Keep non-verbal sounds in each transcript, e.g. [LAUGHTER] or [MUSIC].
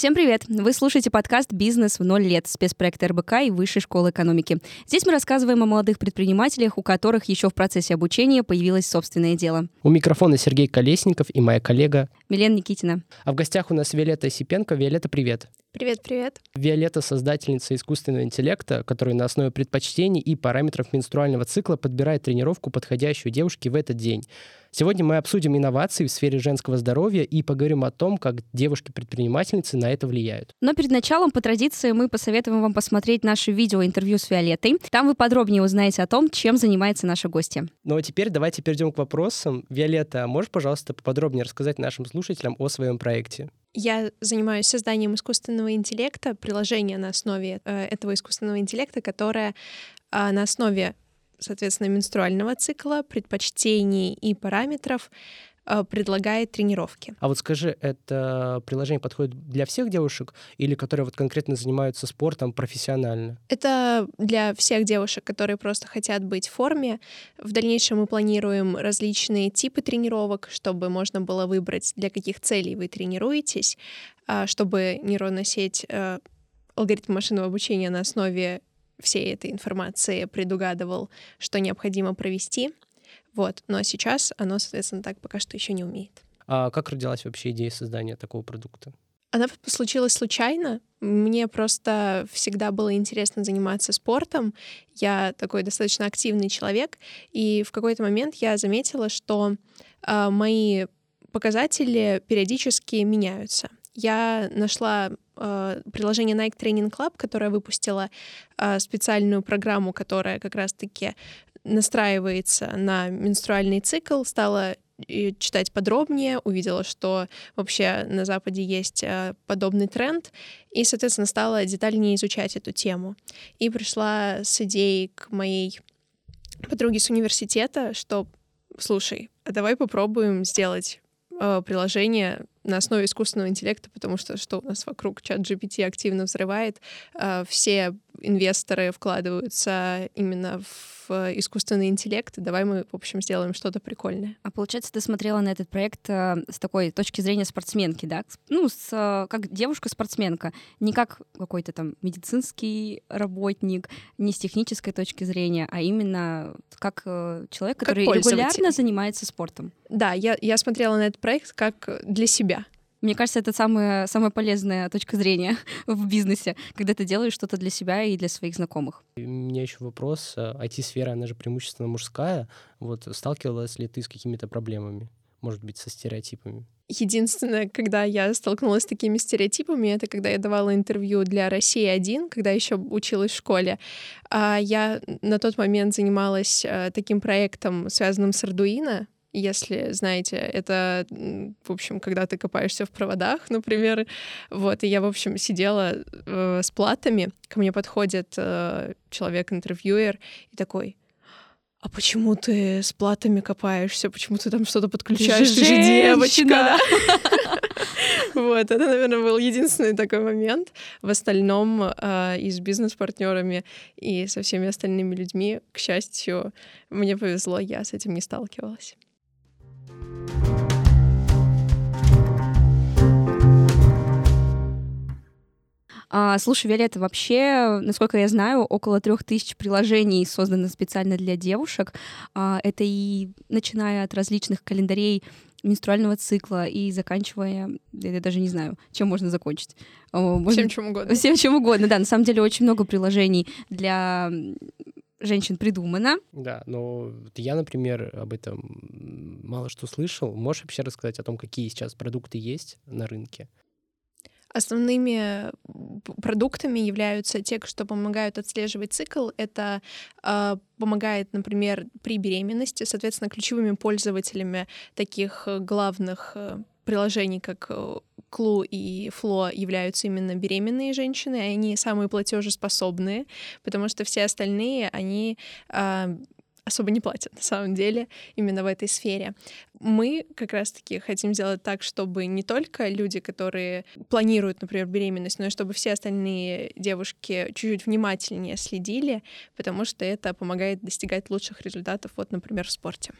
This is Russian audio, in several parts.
Всем привет! Вы слушаете подкаст «Бизнес в ноль лет» спецпроект РБК и Высшей школы экономики. Здесь мы рассказываем о молодых предпринимателях, у которых еще в процессе обучения появилось собственное дело. У микрофона Сергей Колесников и моя коллега Милена Никитина. А в гостях у нас Виолетта Осипенко. Виолетта, привет! Привет, привет. Виолетта — создательница искусственного интеллекта, который на основе предпочтений и параметров менструального цикла подбирает тренировку, подходящую девушке в этот день. Сегодня мы обсудим инновации в сфере женского здоровья и поговорим о том, как девушки-предпринимательницы на это влияют. Но перед началом, по традиции, мы посоветуем вам посмотреть наше видео-интервью с Виолеттой. Там вы подробнее узнаете о том, чем занимается наша гостья. Ну а теперь давайте перейдем к вопросам. Виолетта, можешь, пожалуйста, поподробнее рассказать нашим слушателям о своем проекте? Я занимаюсь созданием искусственного интеллекта, приложения на основе э, этого искусственного интеллекта, которое э, на основе, соответственно, менструального цикла, предпочтений и параметров предлагает тренировки. А вот скажи, это приложение подходит для всех девушек или которые вот конкретно занимаются спортом профессионально? Это для всех девушек, которые просто хотят быть в форме. В дальнейшем мы планируем различные типы тренировок, чтобы можно было выбрать, для каких целей вы тренируетесь, а, чтобы нейронная сеть, э, алгоритм машинного обучения на основе всей этой информации предугадывал, что необходимо провести — вот. Но сейчас оно, соответственно, так пока что еще не умеет. А как родилась вообще идея создания такого продукта? Она случилась случайно. Мне просто всегда было интересно заниматься спортом. Я такой достаточно активный человек. И в какой-то момент я заметила, что э, мои показатели периодически меняются. Я нашла э, приложение Nike Training Club, которое выпустило э, специальную программу, которая как раз-таки настраивается на менструальный цикл, стала читать подробнее, увидела, что вообще на Западе есть э, подобный тренд, и, соответственно, стала детальнее изучать эту тему. И пришла с идеей к моей подруге с университета, что, слушай, а давай попробуем сделать э, приложение на основе искусственного интеллекта, потому что что у нас вокруг чат GPT активно взрывает, э, все инвесторы вкладываются именно в искусственный интеллект, давай мы, в общем, сделаем что-то прикольное. А получается, ты смотрела на этот проект э, с такой точки зрения спортсменки, да? Ну, с, э, как девушка-спортсменка, не как какой-то там медицинский работник, не с технической точки зрения, а именно как э, человек, который как регулярно занимается спортом. Да, я, я смотрела на этот проект как для себя. Мне кажется, это самая, самая полезная точка зрения [LAUGHS] в бизнесе, когда ты делаешь что-то для себя и для своих знакомых. У меня еще вопрос. IT-сфера, она же преимущественно мужская. Вот сталкивалась ли ты с какими-то проблемами? Может быть, со стереотипами? Единственное, когда я столкнулась с такими стереотипами, это когда я давала интервью для России 1, когда еще училась в школе. А я на тот момент занималась э, таким проектом, связанным с Arduino, если знаете, это, в общем, когда ты копаешься в проводах, [LAUGHS] например. Вот, и я, в общем, сидела э, с платами, ко мне подходит э, человек-интервьюер и такой, а почему ты с платами копаешься? Почему ты там что-то подключаешь? Ты же девочка. [LAUGHS] Вот, это, наверное, был единственный такой момент. В остальном э, и с бизнес-партнерами, и со всеми остальными людьми, к счастью, мне повезло, я с этим не сталкивалась. Слушай, Виолетта, вообще, насколько я знаю, около трех тысяч приложений создано специально для девушек. А, это и начиная от различных календарей менструального цикла и заканчивая, я даже не знаю, чем можно закончить. Можно... Всем чем угодно. Всем чем угодно, да. На самом деле очень много приложений для женщин придумано. Да, но я, например, об этом мало что слышал. Можешь вообще рассказать о том, какие сейчас продукты есть на рынке? Основными продуктами являются те, что помогают отслеживать цикл. Это э, помогает, например, при беременности. Соответственно, ключевыми пользователями таких э, главных э, приложений, как Клу и Фло являются именно беременные женщины, они самые платежеспособные, потому что все остальные, они э, особо не платят на самом деле именно в этой сфере. Мы как раз-таки хотим сделать так, чтобы не только люди, которые планируют, например, беременность, но и чтобы все остальные девушки чуть-чуть внимательнее следили, потому что это помогает достигать лучших результатов, вот, например, в спорте.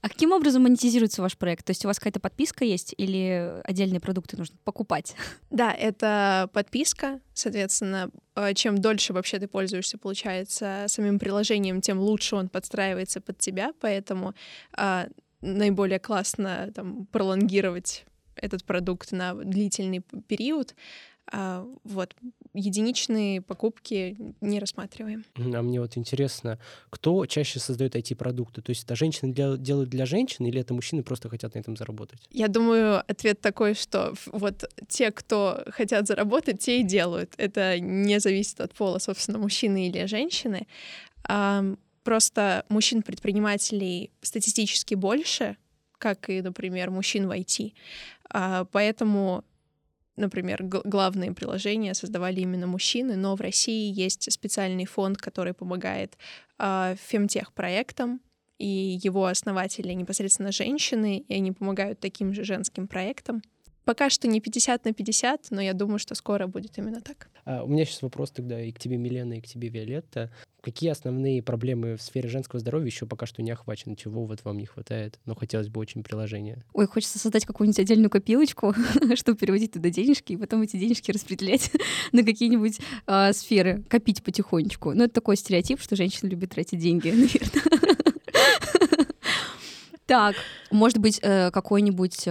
А каким образом монетизируется ваш проект? То есть у вас какая-то подписка есть или отдельные продукты нужно покупать? [LAUGHS] Да, это подписка. Соответственно, э, чем дольше вообще ты пользуешься, получается, самим приложением, тем лучше он подстраивается под тебя. Поэтому а, наиболее классно там, пролонгировать этот продукт на длительный период. А, вот единичные покупки не рассматриваем. А мне вот интересно, кто чаще создает IT-продукты? То есть это женщины для, делают для женщин или это мужчины просто хотят на этом заработать? Я думаю, ответ такой, что вот те, кто хотят заработать, те и делают. Это не зависит от пола, собственно, мужчины или женщины. Просто мужчин-предпринимателей статистически больше, как и, например, мужчин в IT. А, поэтому например, главные приложения создавали именно мужчины, но в России есть специальный фонд, который помогает э, фемтех-проектам, и его основатели непосредственно женщины, и они помогают таким же женским проектам. Пока что не 50 на 50, но я думаю, что скоро будет именно так. А, у меня сейчас вопрос тогда и к тебе, Милена, и к тебе, Виолетта. Какие основные проблемы в сфере женского здоровья еще пока что не охвачены? Чего вот вам не хватает? Но хотелось бы очень приложение. Ой, хочется создать какую-нибудь отдельную копилочку, [LAUGHS] чтобы переводить туда денежки, и потом эти денежки распределять [LAUGHS] на какие-нибудь э, сферы, копить потихонечку. Ну, это такой стереотип, что женщины любят тратить деньги, [LAUGHS] наверное. Так, может быть, э, какой-нибудь э,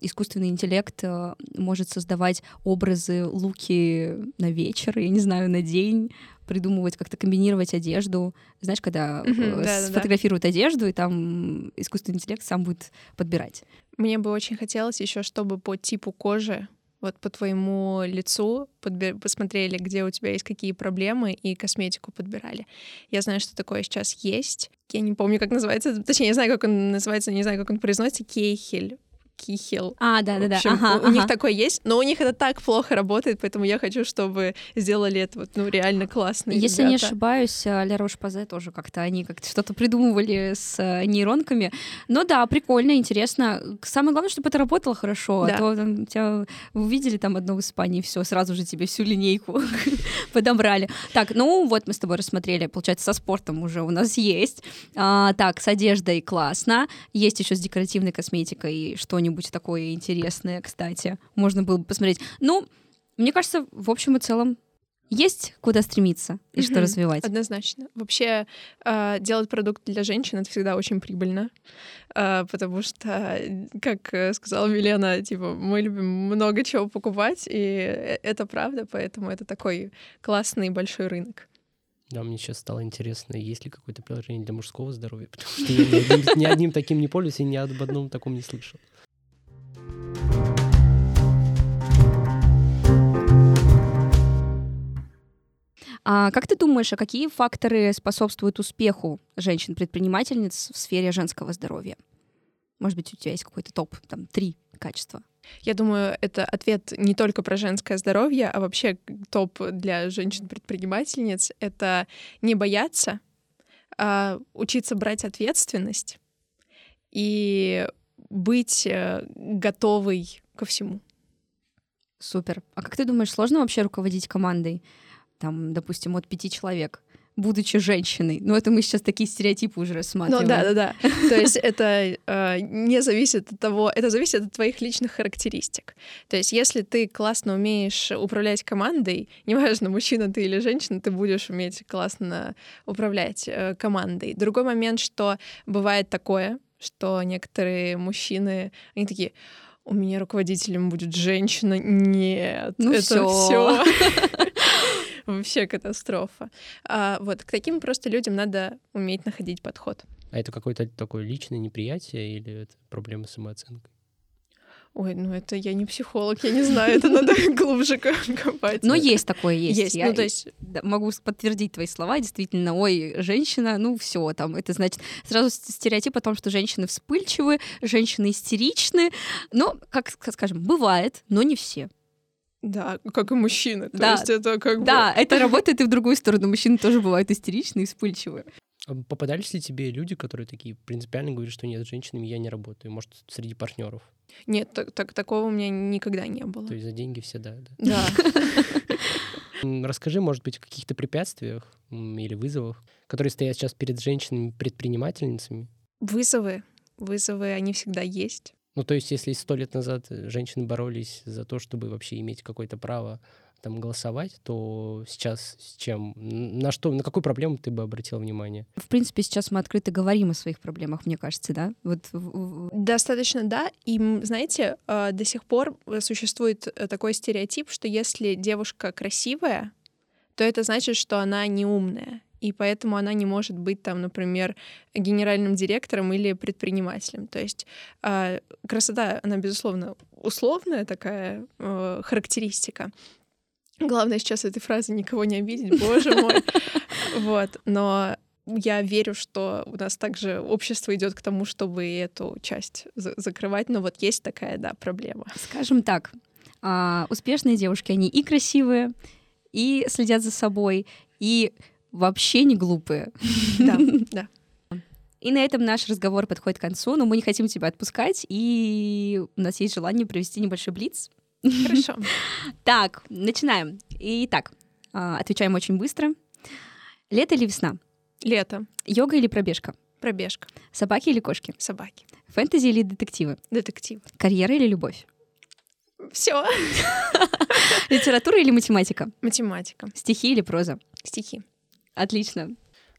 искусственный интеллект э, может создавать образы луки на вечер, я не знаю, на день, придумывать, как-то комбинировать одежду. Знаешь, когда mm-hmm, сфотографируют да, да. одежду, и там искусственный интеллект сам будет подбирать. Мне бы очень хотелось еще, чтобы по типу кожи вот по твоему лицу подбер... посмотрели, где у тебя есть какие проблемы, и косметику подбирали. Я знаю, что такое сейчас есть. Я не помню, как называется, точнее, я знаю, как он называется, не знаю, как он произносится, кейхель. Кихил. А, да, да, да. Ага, у ага. них такой есть, но у них это так плохо работает, поэтому я хочу, чтобы сделали это вот, ну, реально классно. Если ребята. не ошибаюсь, э, Ля Рош Пазе тоже как-то они как-то что-то придумывали с э, нейронками. Но да, прикольно, интересно. Самое главное, чтобы это работало хорошо, а да. а то там, тебя увидели там одно в Испании, все, сразу же тебе всю линейку [LAUGHS] подобрали. Так, ну вот мы с тобой рассмотрели, получается, со спортом уже у нас есть. А, так, с одеждой классно. Есть еще с декоративной косметикой что-нибудь что-нибудь такое интересное, кстати, можно было бы посмотреть. Ну, мне кажется, в общем и целом есть куда стремиться и mm-hmm. что развивать. Однозначно. Вообще э, делать продукт для женщин это всегда очень прибыльно, э, потому что, как сказала Милена, типа мы любим много чего покупать, и э, это правда, поэтому это такой классный большой рынок. Да, мне сейчас стало интересно, есть ли какое-то приложение для мужского здоровья, [LAUGHS] потому что я ни одним, ни одним таким не пользуюсь и ни об одном таком не слышал. А как ты думаешь, а какие факторы способствуют успеху женщин-предпринимательниц в сфере женского здоровья? Может быть, у тебя есть какой-то топ, там, три качества? Я думаю, это ответ не только про женское здоровье, а вообще топ для женщин-предпринимательниц — это не бояться, а учиться брать ответственность и быть э, готовой ко всему. Супер. А как ты думаешь, сложно вообще руководить командой? Там, допустим, от пяти человек будучи женщиной. Но это мы сейчас такие стереотипы уже рассматриваем. Ну да, да, да. [LAUGHS] То есть это э, не зависит от того, это зависит от твоих личных характеристик. То есть если ты классно умеешь управлять командой, неважно, мужчина ты или женщина, ты будешь уметь классно управлять э, командой. Другой момент, что бывает такое, что некоторые мужчины, они такие, у меня руководителем будет женщина. Нет, ну это все. [LAUGHS] вообще катастрофа. А, вот к таким просто людям надо уметь находить подход. А это какое-то такое личное неприятие или это проблема с самооценкой? Ой, ну это я не психолог, я не знаю, это надо [LAUGHS] глубже копать. Но есть такое, есть. Есть, я ну то есть... Могу подтвердить твои слова, действительно, ой, женщина, ну все там, это значит сразу стереотип о том, что женщины вспыльчивы, женщины истеричны, но, как скажем, бывает, но не все. Да, как и мужчины. То да. есть это как Да, бы... это работает и в другую сторону. Мужчины тоже бывают истеричные и вспыльчивые. А попадались ли тебе люди, которые такие принципиально говорят, что нет, с женщинами я не работаю, может, среди партнеров? Нет, так, так, такого у меня никогда не было. То есть за деньги все, да? Да. [LAUGHS] Расскажи, может быть, о каких-то препятствиях или вызовах, которые стоят сейчас перед женщинами-предпринимательницами? Вызовы вызовы, они всегда есть. Ну, то есть, если сто лет назад женщины боролись за то, чтобы вообще иметь какое-то право там голосовать, то сейчас с чем? На что, на какую проблему ты бы обратил внимание? В принципе, сейчас мы открыто говорим о своих проблемах, мне кажется, да? Вот... Достаточно, да. И, знаете, э, до сих пор существует э, такой стереотип, что если девушка красивая, то это значит, что она не умная и поэтому она не может быть там, например, генеральным директором или предпринимателем. То есть э, красота, она, безусловно, условная такая э, характеристика, Главное сейчас этой фразы никого не обидеть, боже мой. [LAUGHS] Вот, но я верю, что у нас также общество идет к тому, чтобы эту часть за закрывать, но вот есть такая, да, проблема. Скажем так, а, успешные девушки, они и красивые, и следят за собой, и вообще не глупые. Да, [LAUGHS] да. И на этом наш разговор подходит к концу, но мы не хотим тебя отпускать, и у нас есть желание провести небольшой блиц. Хорошо. [LAUGHS] Так, начинаем. Итак, а, отвечаем очень быстро. Лето или весна? Лето. Йога или пробежка? Пробежка. Собаки или кошки? Собаки. Фэнтези или детективы? Детектив. Карьера или любовь? Все. [LAUGHS] Литература или математика? Математика. Стихи или проза? Стихи. Отлично.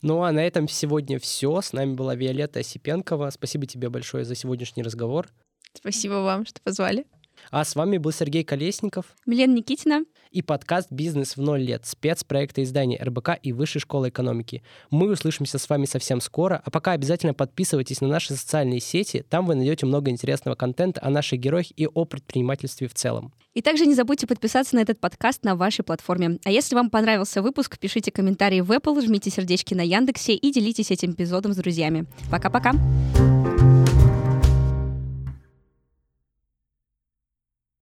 Ну а на этом сегодня все. С нами была Виолетта Осипенкова. Спасибо тебе большое за сегодняшний разговор. Спасибо вам, что позвали. А с вами был Сергей Колесников. Милена Никитина. И подкаст «Бизнес в ноль лет» спецпроекта издания РБК и Высшей школы экономики. Мы услышимся с вами совсем скоро, а пока обязательно подписывайтесь на наши социальные сети, там вы найдете много интересного контента о наших героях и о предпринимательстве в целом. И также не забудьте подписаться на этот подкаст на вашей платформе. А если вам понравился выпуск, пишите комментарии в Apple, жмите сердечки на Яндексе и делитесь этим эпизодом с друзьями. Пока-пока!